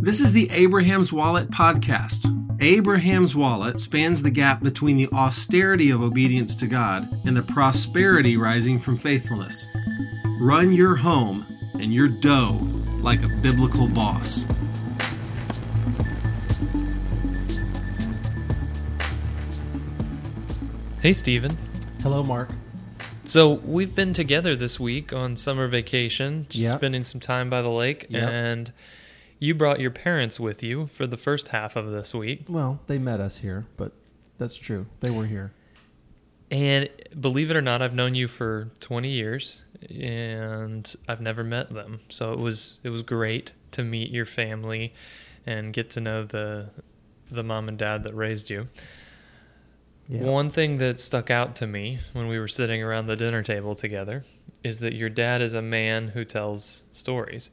This is the Abraham's Wallet podcast. Abraham's Wallet spans the gap between the austerity of obedience to God and the prosperity rising from faithfulness. Run your home and your dough like a biblical boss. Hey, Stephen. Hello, Mark. So we've been together this week on summer vacation, just Yep. spending some time by the lake, Yep. and you brought your parents with you for the first half of this week. Well, they met us here, but that's true. They were here. And believe it or not, I've known you for 20 years, and I've never met them. So it was it was great to meet your family and get to know the the mom and dad that raised you. Yeah. One thing that stuck out to me when we were sitting around the dinner table together is that your dad is a man who tells stories.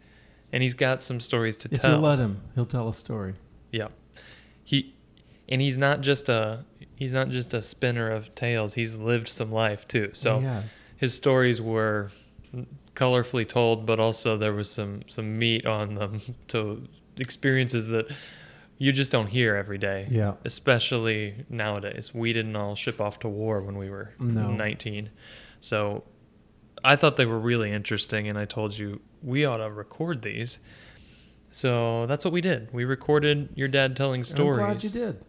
And he's got some stories to if tell. you let him, he'll tell a story. Yeah. He and he's not just a he's not just a spinner of tales. He's lived some life too. So his stories were colorfully told, but also there was some some meat on them to experiences that you just don't hear every day. Yeah. Especially nowadays. We didn't all ship off to war when we were No. 19. So I thought they were really interesting and I told you we ought to record these. So that's what we did. We recorded your dad telling stories. I'm glad you did.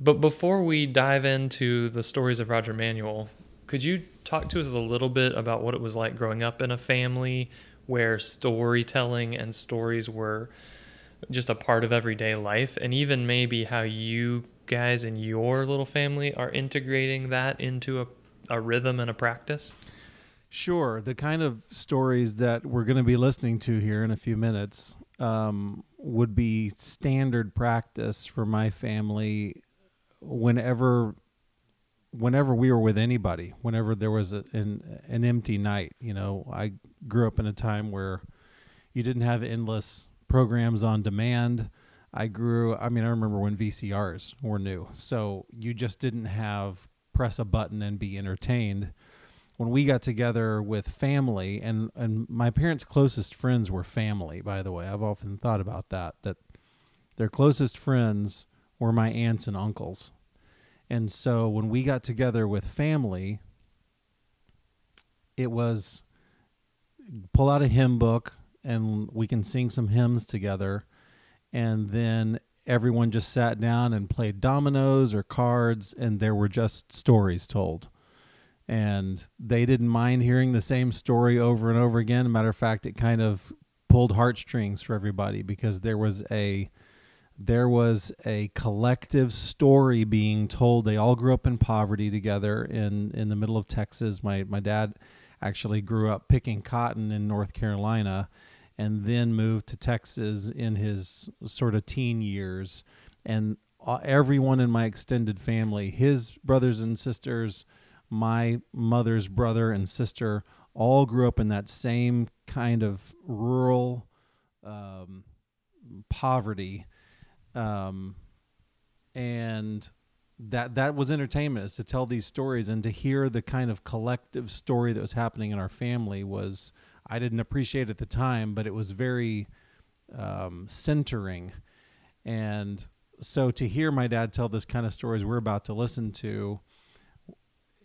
But before we dive into the stories of Roger Manuel, could you talk to us a little bit about what it was like growing up in a family where storytelling and stories were just a part of everyday life, and even maybe how you guys in your little family are integrating that into a, a rhythm and a practice? Sure. The kind of stories that we're going to be listening to here in a few minutes um, would be standard practice for my family whenever whenever we were with anybody whenever there was a, an an empty night you know i grew up in a time where you didn't have endless programs on demand i grew i mean i remember when vcrs were new so you just didn't have press a button and be entertained when we got together with family and and my parents closest friends were family by the way. I've often thought about that that their closest friends were my aunts and uncles. And so when we got together with family it was pull out a hymn book and we can sing some hymns together. And then everyone just sat down and played dominoes or cards and there were just stories told and they didn't mind hearing the same story over and over again. Matter of fact, it kind of pulled heartstrings for everybody because there was a there was a collective story being told. They all grew up in poverty together in in the middle of Texas. My my dad actually grew up picking cotton in North Carolina and then moved to Texas in his sort of teen years and uh, everyone in my extended family, his brothers and sisters, my mother's brother and sister all grew up in that same kind of rural um, poverty um, and that that was entertainment is to tell these stories and to hear the kind of collective story that was happening in our family was i didn't appreciate at the time but it was very um, centering. And so to hear my dad tell this kind of stories we're about to listen to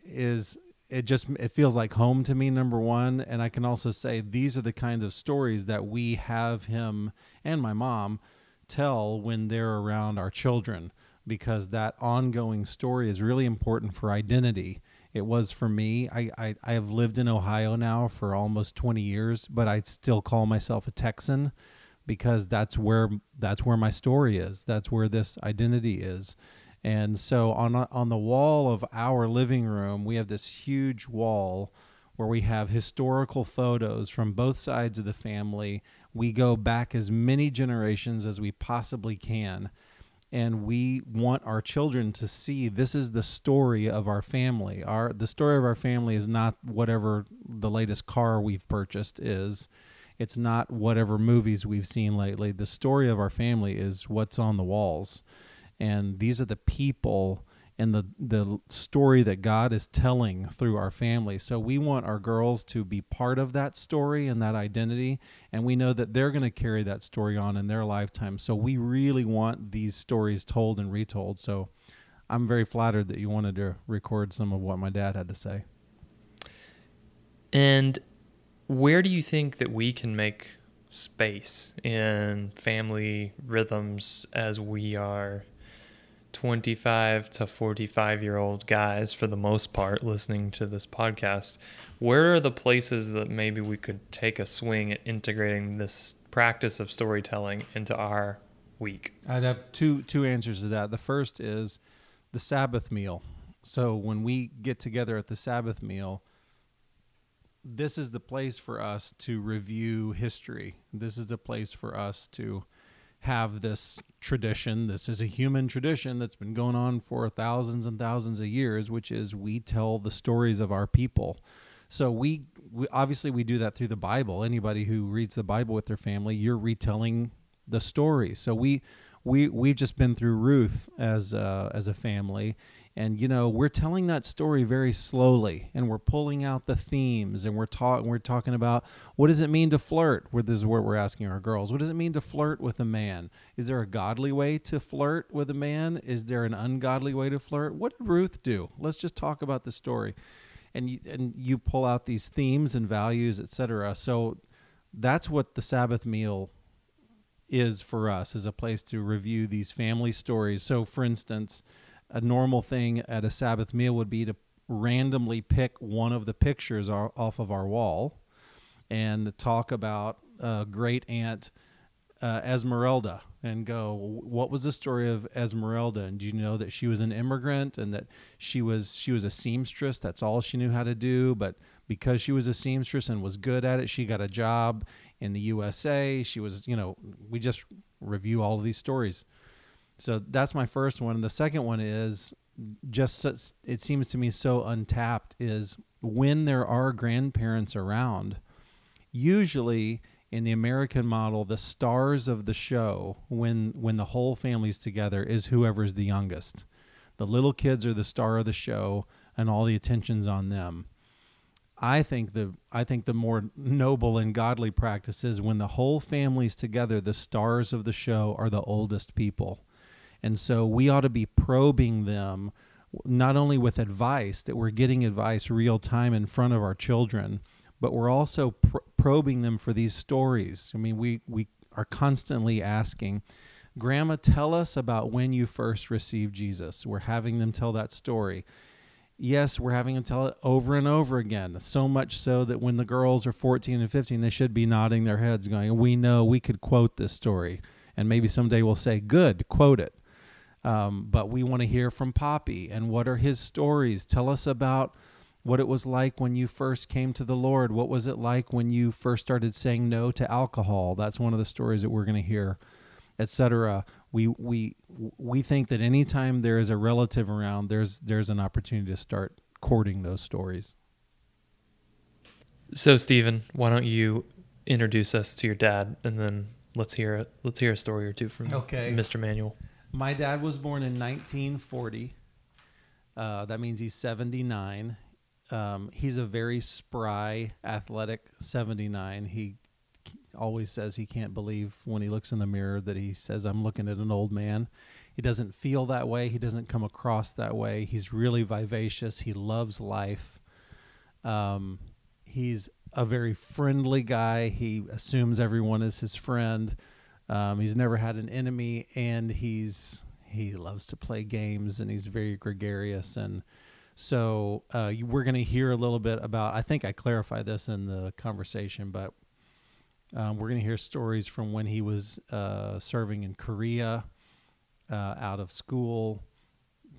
is it just it feels like home to me number one. And i can also say these are the kinds of stories that we have him and my mom tell when they're around our children because that ongoing story is really important for identity. It was for me. I, I i have lived in ohio now for almost 20 years but i still call myself a texan because that's where that's where my story is. That's where this identity is and so on on the wall of our living room, we have this huge wall where we have historical photos from both sides of the family. We go back as many generations as we possibly can. And we want our children to see this is the story of our family. Our the story of our family is not whatever the latest car we've purchased is. It's not whatever movies we've seen lately. The story of our family is what's on the walls and these are the people and the the story that God is telling through our family. So we want our girls to be part of that story and that identity, and we know that they're going to carry that story on in their lifetime. So we really want these stories told and retold. So I'm very flattered that you wanted to record some of what my dad had to say. And where do you think that we can make space in family rhythms as we are 25 to 45 year old guys for the most part listening to this podcast. Where are the places that maybe we could take a swing at integrating this practice of storytelling into our week? I'd have two two answers to that. The first is the sabbath meal. So when we get together at the sabbath meal this is the place for us to review history. This is the place for us to have this tradition. This is a human tradition that's been going on for thousands and thousands of years, which is we tell the stories of our people. So we, we obviously we do that through the Bible. Anybody who reads the Bible with their family, you're retelling the story. So we we we've just been through Ruth as uh, as a family, and you know we're telling that story very slowly and we're pulling out the themes and we're talking we're talking about what does it mean to flirt? Where this is what we're asking our girls. What does it mean to flirt with a man? Is there a godly way to flirt with a man? Is there an ungodly way to flirt? What did ruth do? Let's just talk about the story. And you, and you pull out these themes and values etc so that's what the sabbath meal is for us is a place to review these family stories. So for instance a normal thing at a Sabbath meal would be to randomly pick one of the pictures off of our wall and talk about great aunt uh, Esmeralda and go, what was the story of Esmeralda? And do you know that she was an immigrant and that she was she was a seamstress? That's all she knew how to do. But because she was a seamstress and was good at it, she got a job in the USA. She was, you know, we just review all of these stories. So that's my first one. The second one is just it seems to me so untapped is when there are grandparents around, usually in the American model, the stars of the show when when the whole family's together is whoever's the youngest. The little kids are the star of the show and all the attention's on them. I think the I think the more noble and godly practice is when the whole family's together, the stars of the show are the oldest people. And so we ought to be probing them not only with advice, that we're getting advice real time in front of our children, but we're also pr- probing them for these stories. I mean, we, we are constantly asking, Grandma, tell us about when you first received Jesus. We're having them tell that story. Yes, we're having them tell it over and over again. So much so that when the girls are 14 and 15, they should be nodding their heads, going, We know we could quote this story. And maybe someday we'll say, Good, quote it. Um, but we want to hear from Poppy and what are his stories. Tell us about what it was like when you first came to the Lord. What was it like when you first started saying no to alcohol? That's one of the stories that we're going to hear, etc. We we we think that anytime there is a relative around, there's there's an opportunity to start courting those stories. So, Stephen, why don't you introduce us to your dad, and then let's hear it. Let's hear a story or two from okay. Mr. Manuel. My dad was born in 1940. Uh, that means he's 79. Um, he's a very spry, athletic 79. He always says he can't believe when he looks in the mirror that he says, I'm looking at an old man. He doesn't feel that way. He doesn't come across that way. He's really vivacious. He loves life. Um, he's a very friendly guy. He assumes everyone is his friend. Um, he's never had an enemy, and he's he loves to play games, and he's very gregarious. And so uh, we're going to hear a little bit about. I think I clarified this in the conversation, but um, we're going to hear stories from when he was uh, serving in Korea, uh, out of school.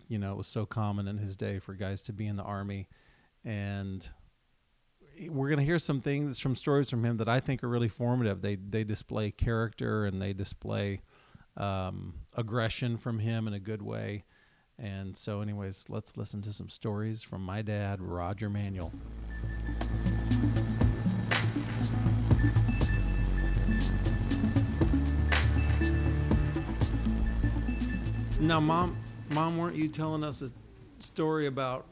You know, it was so common in his day for guys to be in the army, and we're going to hear some things from stories from him that I think are really formative. They they display character and they display um, aggression from him in a good way. And so, anyways, let's listen to some stories from my dad, Roger Manuel. Now, mom, mom, weren't you telling us a story about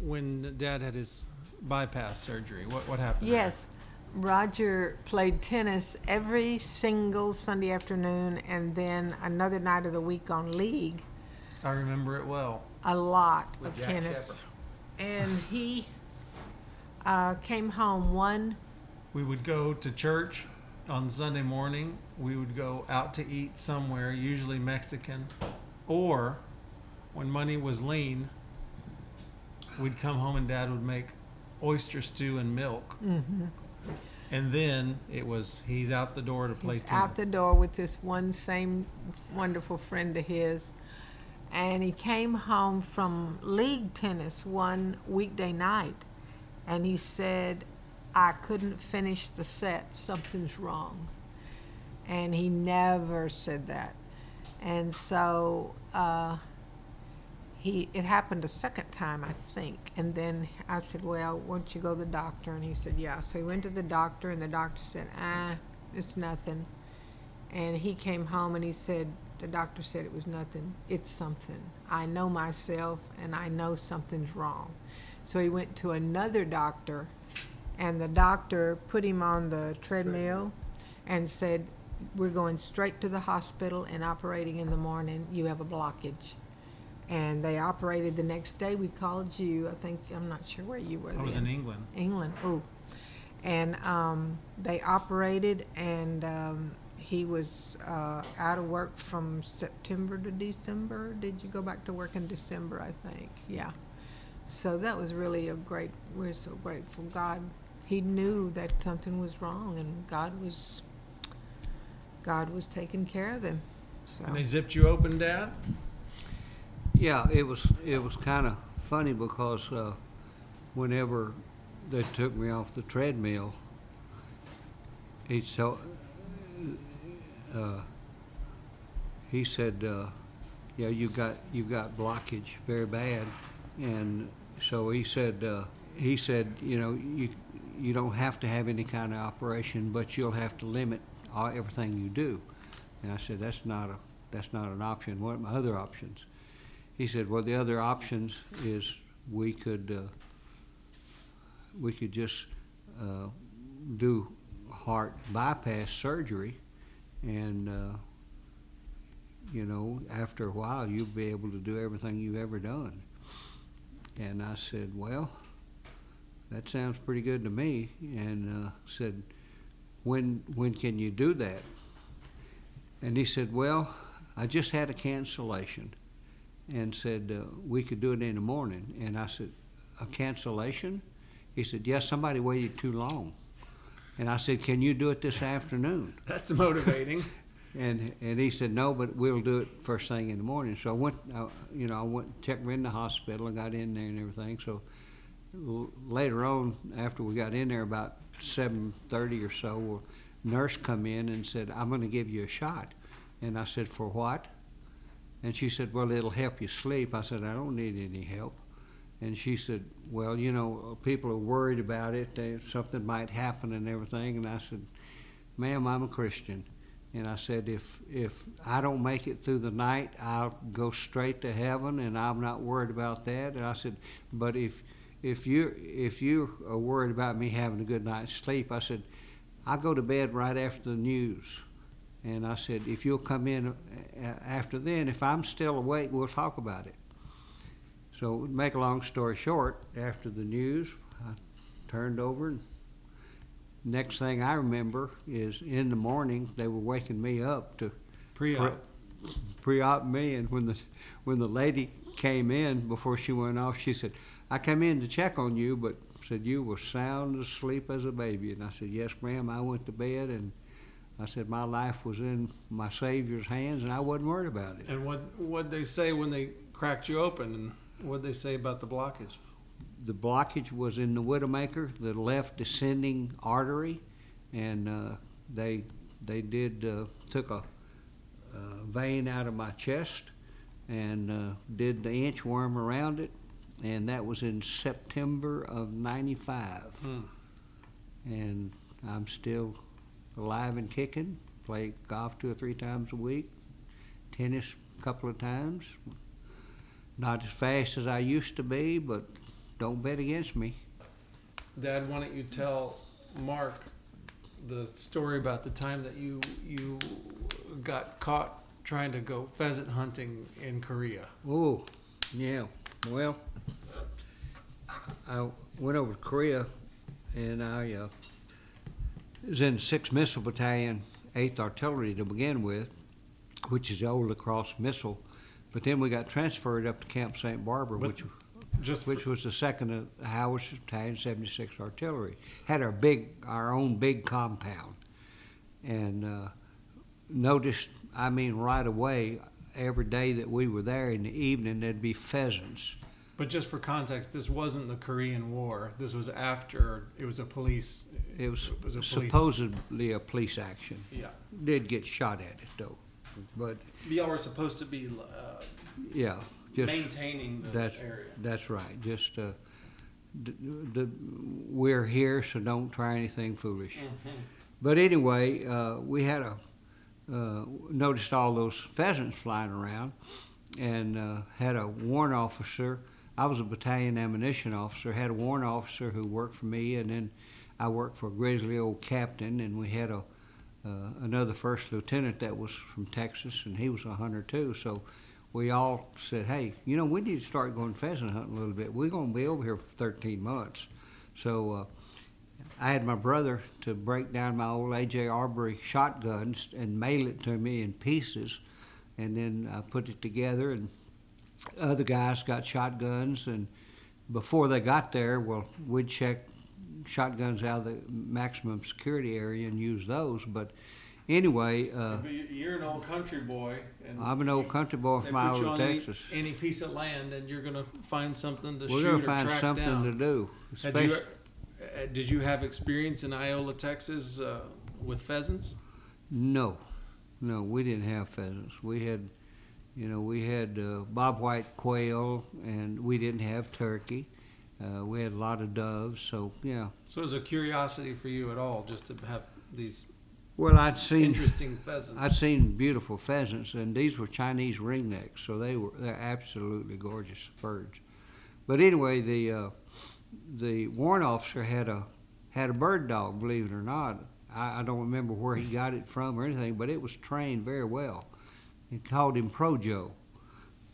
when Dad had his bypass surgery. What what happened? there? Yes, Roger played tennis every single Sunday afternoon and then another night of the week on league. I remember it well. A lot With of Jack tennis. Shepherd. And he uh, came home one, We would go to church on Sunday morning. We would go out to eat somewhere, usually Mexican, or when money was lean, we'd come home and Dad would make oyster stew and milk. mm-hmm, And then it was he's out the door to play he's tennis. out the door with this one same wonderful friend of his. And he came home from league tennis one weekday night and he said, I couldn't finish the set. Something's wrong. And he never said that. And so uh, he it happened a second time, I think. And then I said, Well, won't you go to the doctor? And he said, Yeah. So he went to the doctor, and the doctor said, Ah, it's nothing. And he came home and he said, The doctor said it was nothing. It's something. I know myself, and I know something's wrong. So he went to another doctor, and the doctor put him on the treadmill and said, We're going straight to the hospital and operating in the morning. You have a blockage. And they operated the next day. We called you. I think, I'm not sure where you were. I was then. in England. England. Oh, and um, they operated, and um, he was uh, out of work from September to December. Did you go back to work in December? I think. Yeah. So that was really a great. We're so grateful. God, He knew that something was wrong, and God was. God was taking care of him. So. And they zipped you open, Dad? Yeah, it was it was kind of funny because uh, whenever they took me off the treadmill, he uh, he said, uh, "Yeah, you got you got blockage very bad," and so he said uh, he said, you know, you you don't have to have any kind of operation, but you'll have to limit all, everything you do. And I said, that's not a that's not an option. What are my other options? He said, well, the other options is we could uh, we could just uh, do heart bypass surgery, and uh, you know, after a while, you'll be able to do everything you've ever done. And I said, well, that sounds pretty good to me. And uh, said, when when can you do that? And he said, well, I just had a cancellation, and said uh, we could do it in the morning. And I said, a cancellation? He said, yes, somebody waited too long. And I said, can you do it this afternoon? That's motivating. And and he said no, but we'll do it first thing in the morning. So I went, uh, you know, I went checked me in the hospital and got in there and everything. So l- later on, after we got in there about seven thirty or so, a nurse come in and said, "I'm going to give you a shot." And I said, "For what?" And she said, "Well, it'll help you sleep." I said, "I don't need any help." And she said, "Well, you know, people are worried about it. They, something might happen and everything." And I said, "Ma'am, I'm a Christian." And I said, if if I don't make it through the night, I'll go straight to heaven, and I'm not worried about that. And I said, but if if you if you are worried about me having a good night's sleep, I said, I go to bed right after the news. And I said, if you'll come in uh, after then, if I'm still awake, we'll talk about it. So, to make a long story short, after the news, I turned over and next thing I remember is in the morning they were waking me up to Pre-op. pre-op me, and when the when the lady came in before she went off, she said, "I came in to check on you, but said you were sound asleep as a baby." And I said, "Yes, ma'am. I went to bed, and I said my life was in my Savior's hands, and I wasn't worried about it." And what what they say when they cracked you open, and what they say about the blockage? the blockage was in the widowmaker, the left descending artery, and uh, they they did uh, took a, uh vein out of my chest and uh, did the inchworm around it, and that was in September of '95. Hmm. And I'm still alive and kicking. Play golf two or three times a week, tennis a couple of times, not as fast as I used to be, but don't bet against me. Dad, why don't you tell Mark the story about the time that you you got caught trying to go pheasant hunting in Korea? Oh, yeah. Well, I went over to Korea, and I uh, was in Sixth Missile Battalion, Eighth Artillery to begin with, which is the old lacrosse missile. But then we got transferred up to Camp St. Barbara, But which Just which was the second of Howard Battalion, 76th Artillery. Had our big, our own big compound, and uh, noticed, I mean, right away, every day that we were there in the evening, there'd be pheasants. But just for context, this wasn't the Korean War. This was after it was a police. It was, It was a police- supposedly a police action. Yeah, Did get shot at it though, but y'all were supposed to be uh, yeah, just maintaining the that's area. that's right. Just uh, d- the, we're here, so don't try anything foolish. Mhm. But anyway, uh, we had a uh, noticed all those pheasants flying around, and uh, had a warrant officer. I was a battalion ammunition officer. Had a warrant officer who worked for me, and then I worked for a grizzly old captain, and we had a uh, another first lieutenant that was from Texas, and he was a hunter too. So we all said, "Hey, you know, we need to start going pheasant hunting a little bit. We're going to be over here for 13 months." So. Uh, I had my brother to break down my old AJ Aubrey shotguns and mail it to me in pieces, and then I put it together. And other guys got shotguns, and before they got there, well, we'd check shotguns out of the maximum security area and use those. But anyway, uh, But You're an old country boy, and I'm an old country boy they from put you Iola, on any, Texas. any piece of land, and you're gonna find something to We're shoot gonna or find track something down. to do. Had you, especially- uh, did you have experience in Iola, Texas, uh, with pheasants? No, no, we didn't have pheasants. We had, you know, we had uh, bobwhite quail, and we didn't have turkey. Uh, we had a lot of doves, so yeah. So it was a curiosity for you at all, just to have these Well, I'd seen interesting pheasants. I'd seen beautiful pheasants, and these were Chinese ringnecks, so they were they're absolutely gorgeous birds. But anyway, the uh, the warrant officer had a had a bird dog, believe it or not. I, I don't remember where he got it from or anything, but it was trained very well. He called him Projo,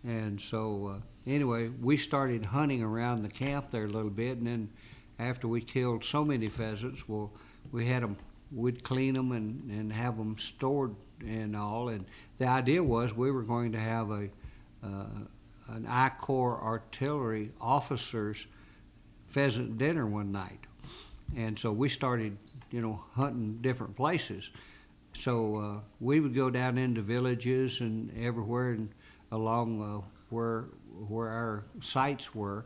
and so uh, anyway, we started hunting around the camp there a little bit, and then after we killed so many pheasants, well, we had them we'd clean them and, and have them stored and all. And the idea was we were going to have a uh, an I Corps artillery officers pheasant dinner one night, and so we started, you know, hunting different places. So uh, we would go down into villages and everywhere and along uh, where where our sites were.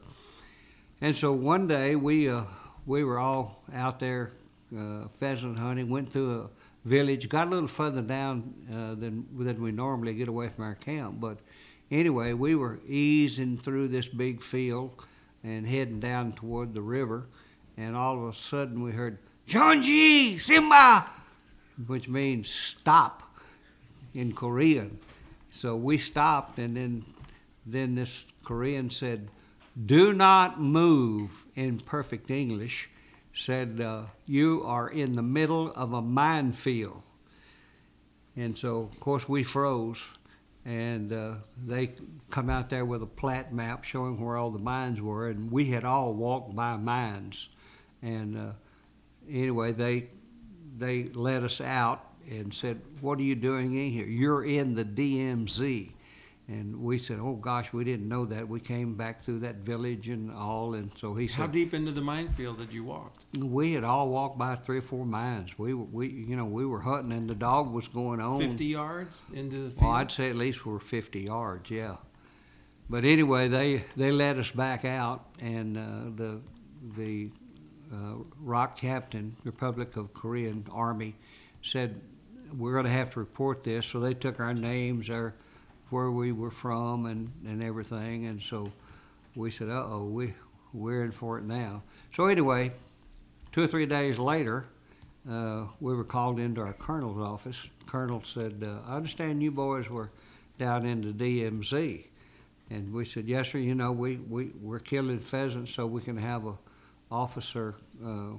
And so one day we uh, we were all out there uh, pheasant hunting. Went through a village, got a little further down uh, than than we normally get away from our camp. But anyway, we were easing through this big field and heading down toward the river, and all of a sudden we heard "Chonji Simba," which means stop in Korean. So we stopped, and then then this Korean said, "Do not move." In perfect English, said, uh, "You are in the middle of a minefield." And so, of course, we froze, and uh, they come out there with a plat map showing where all the mines were, and we had all walked by mines, and uh, anyway, they they let us out and said, "What are you doing in here? You're in the DMZ." And we said, "Oh gosh, we didn't know that. We came back through that village and all." And so he said, How deep into the minefield did you walk? "We had all walked by three or four mines. We were, we, you know, we were hunting, and the dog was going on. Fifty yards into the field. Well, I'd say at least we were 50 yards, yeah. But anyway, they they let us back out, and uh, the the uh, captain, Republic of Korean Army, said we're going to have to report this. So they took our names, our where we were from, and, and everything, and so we said, "Uh oh, we we're in for it now." So anyway, two or three days later, uh, we were called into our colonel's office. Colonel said, uh, "I understand you boys were down in the DMZ," And we said, yes, sir, you know, we, we, we're killing pheasants so we can have a officer, uh,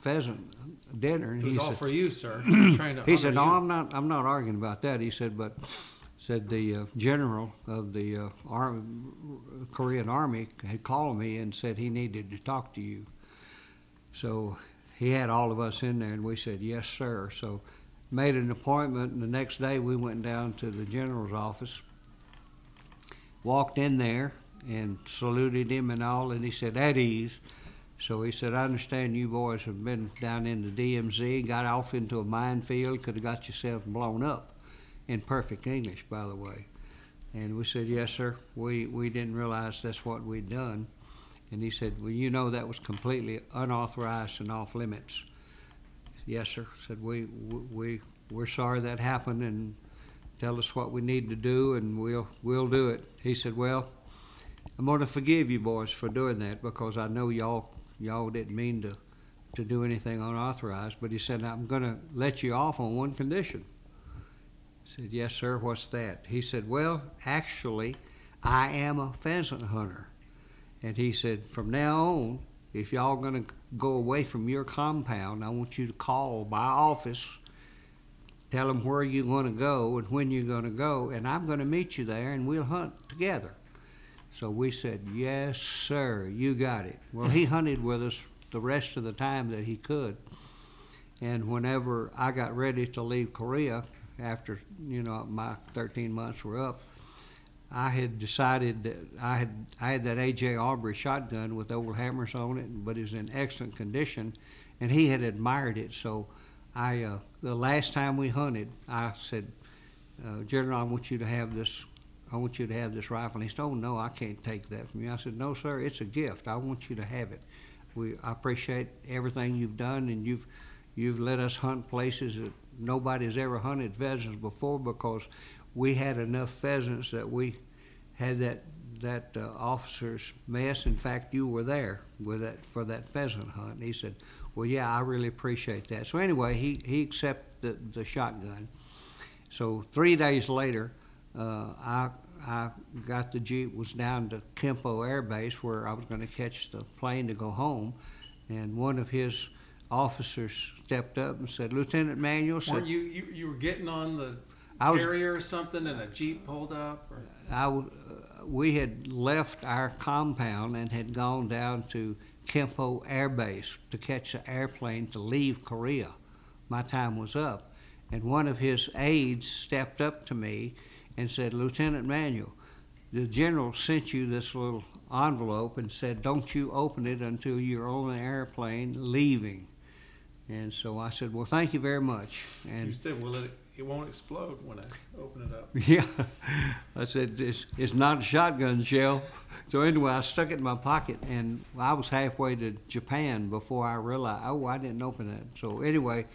pheasant dinner. And It was he all said, for you, sir. I'm trying to he said, "No, you." I'm not. I'm not arguing about that." He said, "But said the uh, general of the uh, Army, Korean Army had called me and said he needed to talk to you." So he had all of us in there, and we said, "Yes, sir." So made an appointment, and the next day we went down to the general's office. Walked in there and saluted him and all, and he said, "At ease." So he said, I understand you boys have been down in the DMZ, got off into a minefield, could have got yourself blown up. In perfect English, by the way. And we said, Yes, sir. We, we didn't realize that's what we'd done. And he said, Well, you know that was completely unauthorized and off limits. Yes, sir. Said, We, we, we're sorry that happened and tell us what we need to do and we'll, we'll do it. He said, Well, I'm going to forgive you boys for doing that because I know y'all y'all didn't mean to to do anything unauthorized. But he said I'm going to let you off on one condition. I said, Yes, sir. What's that? He said, Well, actually, I am a pheasant hunter. And he said, From now on, if y'all going to go away from your compound, I want you to call my office. Tell them where you're going to go and when you're going to go, and I'm going to meet you there, and we'll hunt together. So we said, Yes, sir, you got it. Well, he hunted with us the rest of the time that he could. And whenever I got ready to leave Korea, after, you know, my 13 months were up, I had decided that I had I had that AJ Aubrey shotgun with old hammers on it, but it was in excellent condition, and he had admired it. So, I uh, the last time we hunted, I said, uh, General, I want you to have this I want you to have this rifle. And he said, Oh, no, I can't take that from you. I said, No, sir, it's a gift. I want you to have it. We, I appreciate everything you've done, and you've, you've let us hunt places that nobody's ever hunted pheasants before because we had enough pheasants that we had that, that uh, officer's mess. In fact, you were there with that, for that pheasant hunt. And he said, Well, yeah, I really appreciate that. So, anyway, he, he accepted the, the shotgun. So, three days later, uh, I, I got the Jeep, was down to Kimpo Air Base where I was going to catch the plane to go home. And one of his officers stepped up and said, Lieutenant Manuel, said, Weren't you, you you were getting on the I was- carrier or something, and a jeep pulled up? Or? I w- uh, we had left our compound and had gone down to Kimpo Air Base to catch the airplane to leave Korea. My time was up. And one of his aides stepped up to me and said, Lieutenant Manuel, the general sent you this little envelope and said, don't you open it until you're on the airplane leaving. And so I said, well, thank you very much. And You said, "Well, it it won't explode when I open it up." Yeah, I said it's, it's not a shotgun shell. So anyway, I stuck it in my pocket, and I was halfway to Japan before I realized. Oh, I didn't open it. So anyway,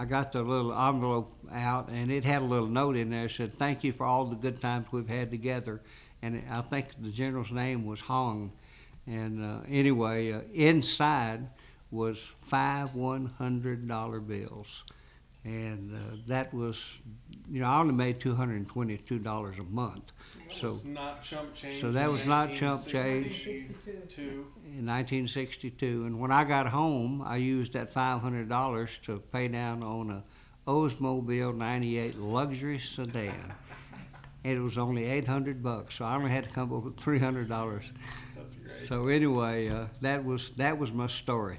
I got the little envelope out, and it had a little note in there. that said, "Thank you for all the good times we've had together." And I think the general's name was Hong. And uh, anyway, uh, inside was five one hundred dollar bills and uh, that was, you know, I only made two hundred and twenty-two dollars a month. That So was not chump change. so that in was not chump change. 1962. in nineteen sixty-two, and when I got home, I used that five hundred dollars to pay down on a Oldsmobile '98 luxury sedan. And it was only eight hundred bucks, so I only had to come up with three hundred dollars. That's great. So anyway, uh, that was that was my story.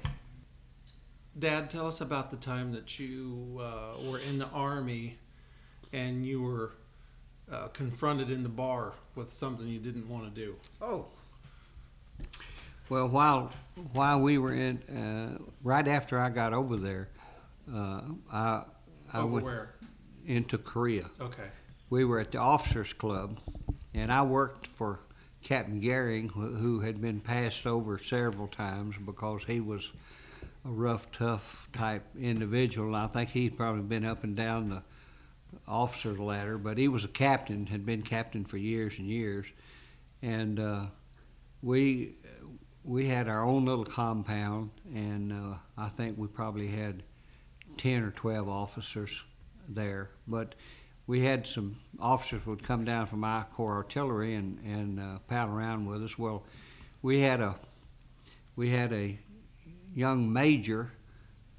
Dad, tell us about the time that you uh, were in the army and you were uh, confronted in the bar with something you didn't want to do. Oh. Well, while while we were in, uh, right after I got over there, uh, I I Over went where? into Korea. Okay. We were at the officers' club, and I worked for Captain Gehring, who, who had been passed over several times because he was a rough, tough type individual. I think he'd probably been up and down the officer ladder, but he was a captain, had been captain for years and years, and uh, we we had our own little compound, and uh, I think we probably had ten or twelve officers there. But we had some officers would come down from I Corps Artillery and and uh, pal around with us. Well, we had a we had a young major,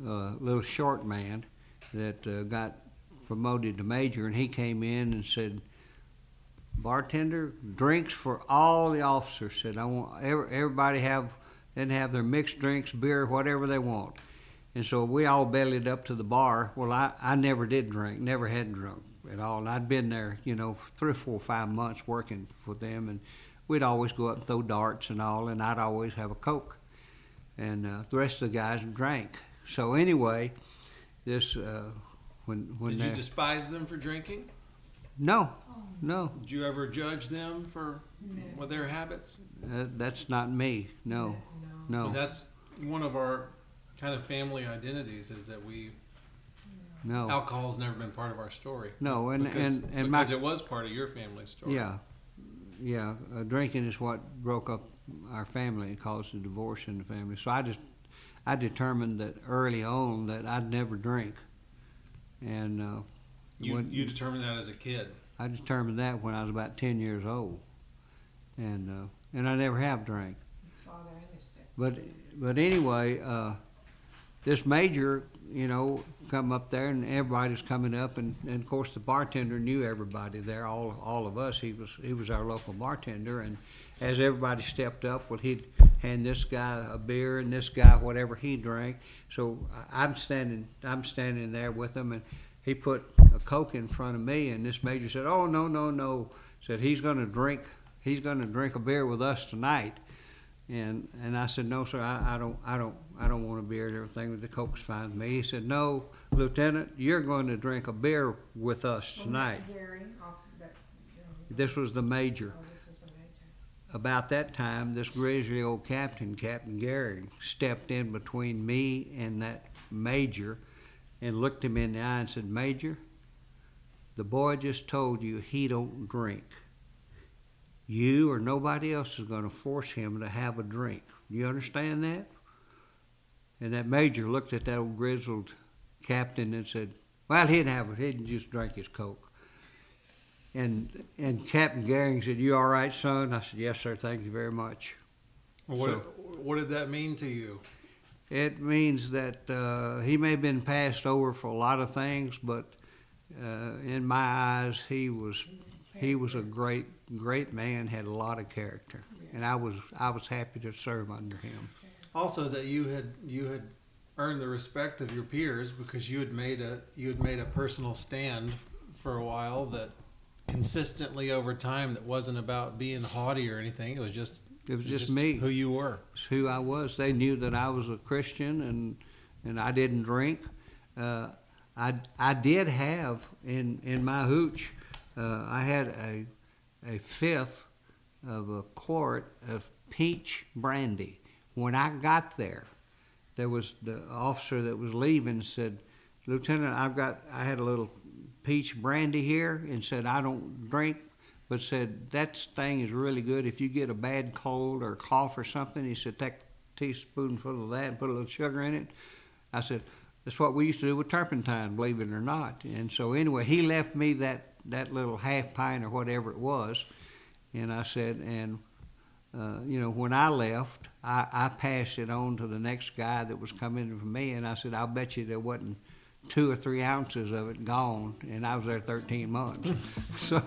uh, little short man, that uh, got promoted to major, and he came in and said, "Bartender, drinks for all the officers." Said, "I want every, everybody have then have their mixed drinks, beer, whatever they want." And so we all bellied up to the bar. Well, I, I never did drink, never had drunk at all. And I'd been there, you know, three, four, five months working for them, and we'd always go up and throw darts and all, and I'd always have a Coke. And uh, the rest of the guys drank. So anyway, this uh, when when Did they, you despise them for drinking? no, no, Did you ever judge them for with their habits? uh, that's not me. No, no, That's one of our kind of family identities is that we no, alcohol's never been part of our story. no. And because, and and my because it was part of your family story. Yeah, yeah. Uh, drinking is what broke up our family and caused a divorce in the family. So I just, I determined that early on that I'd never drink, and uh, You when- you determined that as a kid. I determined that when I was about ten years old, and uh, and I never have drank. But but anyway, uh, this major, you know, come up there and everybody's coming up, and, and of course the bartender knew everybody there, all all of us. He was he was our local bartender, and as everybody stepped up, well, he'd hand this guy a beer and this guy whatever he drank. So I- I'm standing I'm standing there with him, and he put a coke in front of me, and this major said, "Oh no no no," said he's going to drink he's going to drink a beer with us tonight. And and I said, no, sir, I, I don't I don't I don't want a beer and everything. But the coke's fine with me. He said, no, Lieutenant, you're going to drink a beer with us tonight. This was the major. About that time, this grizzly old captain, Captain Gary, stepped in between me and that major, and looked him in the eye and said, Major, the boy just told you he don't drink. You or nobody else is going to force him to have a drink. You understand that? And that major looked at that old grizzled captain and said, "Well, he'd have it. He'd just drink his coke." And and Captain Garing said, "You all right, son?" I said, "Yes, sir. Thank you very much." What So- what did that mean to you? It means that uh, he may have been passed over for a lot of things, but uh, in my eyes, he was he was a great great man, had a lot of character, and I was I was happy to serve under him. Also, that you had you had earned the respect of your peers because you had made a you had made a personal stand for a while that consistently over time that wasn't about being haughty or anything. It was just It was it's just me. who you were. It's who I was. They knew that I was a Christian and and I didn't drink. Uh, I I did have in in my hooch, uh, I had a a fifth of a quart of peach brandy. When I got there, there was the officer that was leaving said, Lieutenant, I've got I had a little peach brandy here and said I don't drink but said that thing is really good if you get a bad cold or cough or something. He said take a teaspoonful of that and put a little sugar in it. I said that's what we used to do with turpentine, believe it or not. And so anyway, he left me that that little half pint or whatever it was, and I said and. Uh, you know, when I left, I, I passed it on to the next guy that was coming in from me, and I said, "I'll bet you there wasn't two or three ounces of it gone," and I was there 13 months. so,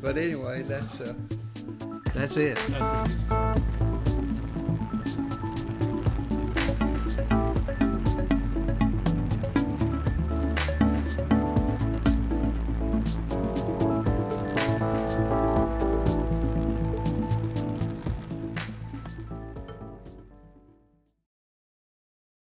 but anyway, that's uh, that's it. That's.